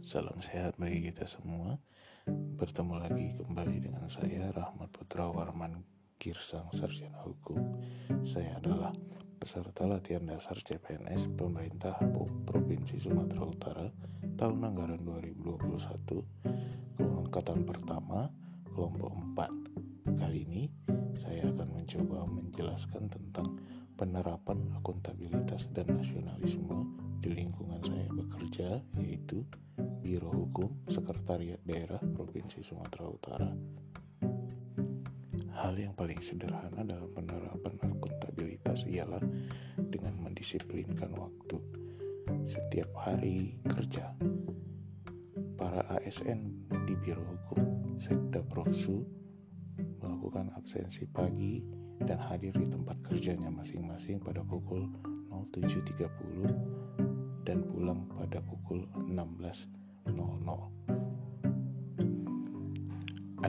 salam sehat bagi kita semua. Bertemu lagi kembali dengan saya Rahmat Putra Warman Girsang Sarjana Hukum. Saya adalah peserta latihan dasar CPNS pemerintah Provinsi Sumatera Utara tahun anggaran 2021 angkatan pertama kelompok 4. Kali ini saya akan mencoba menjelaskan tentang penerapan akuntabilitas dan nasionalisme di lingkungan saya bekerja yaitu Biro Hukum Sekretariat Daerah Provinsi Sumatera Utara. Hal yang paling sederhana dalam penerapan akuntabilitas ialah dengan mendisiplinkan waktu. Setiap hari kerja, para ASN di Biro Hukum Sekda Profsu melakukan absensi pagi dan hadir di tempat kerjanya masing-masing pada pukul 07.30 dan pulang pada pukul 16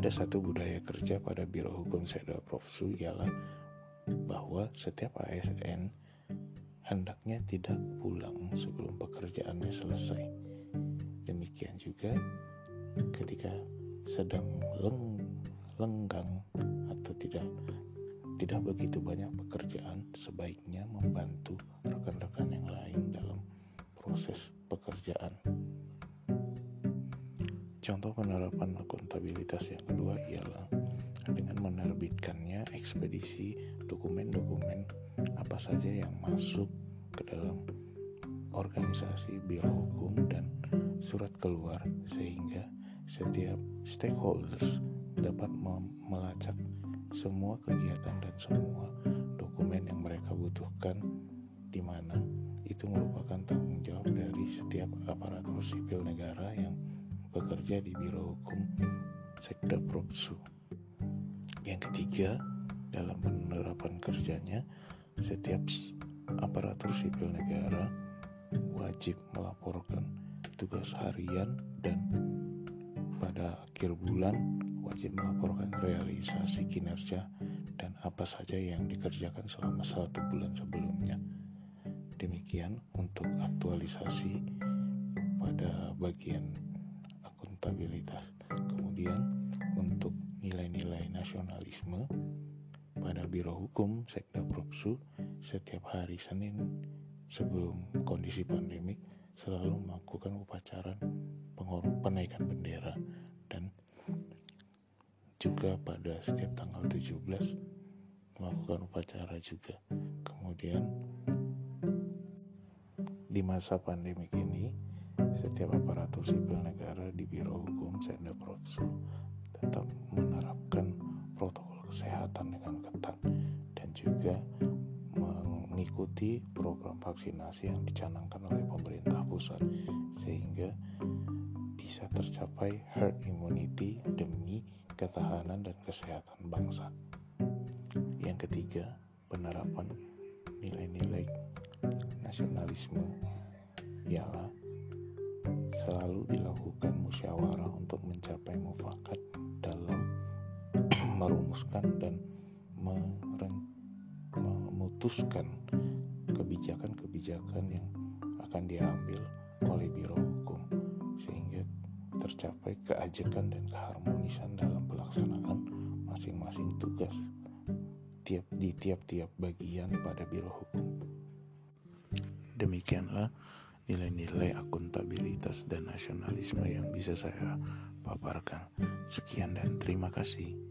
Ada satu budaya kerja pada Biro Hukum Seda Profsu ialah bahwa setiap ASN hendaknya tidak pulang sebelum pekerjaannya selesai. Demikian juga ketika sedang leng, lenggang atau tidak tidak begitu banyak pekerjaan sebaiknya membantu rekan-rekan yang lain dalam proses pekerjaan. Contoh penerapan akuntabilitas yang kedua ialah dengan menerbitkannya ekspedisi dokumen-dokumen apa saja yang masuk ke dalam organisasi biro hukum dan surat keluar sehingga setiap stakeholders dapat melacak semua kegiatan dan semua dokumen yang mereka butuhkan di mana. Itu merupakan tanggung jawab dari setiap aparatur sipil negara yang bekerja di Biro Hukum Sekda Propsu. Yang ketiga, dalam penerapan kerjanya, setiap aparatur sipil negara wajib melaporkan tugas harian dan pada akhir bulan wajib melaporkan realisasi kinerja dan apa saja yang dikerjakan selama satu bulan sebelumnya. Demikian untuk aktualisasi pada bagian akuntabilitas. Kemudian untuk nilai-nilai nasionalisme pada Biro Hukum Sekda Propsu setiap hari Senin sebelum kondisi pandemik selalu melakukan upacara penaikan bendera dan juga pada setiap tanggal 17 melakukan upacara juga. Kemudian di masa pandemik ini setiap aparatur sipil negara di Biro Hukum Senda Protsu tetap menerapkan protokol kesehatan dengan ketat dan juga mengikuti program vaksinasi yang dicanangkan oleh pemerintah pusat sehingga bisa tercapai herd immunity demi ketahanan dan kesehatan bangsa. Yang ketiga, penerapan nilai-nilai nasionalisme ialah mencapai mufakat dalam merumuskan dan memutuskan kebijakan-kebijakan yang akan diambil oleh Biro Hukum sehingga tercapai keajekan dan keharmonisan dalam pelaksanaan masing-masing tugas tiap di tiap-tiap bagian pada Biro Hukum. Demikianlah nilai-nilai akuntabilitas dan nasionalisme yang bisa saya paparkan. Sekian dan terima kasih.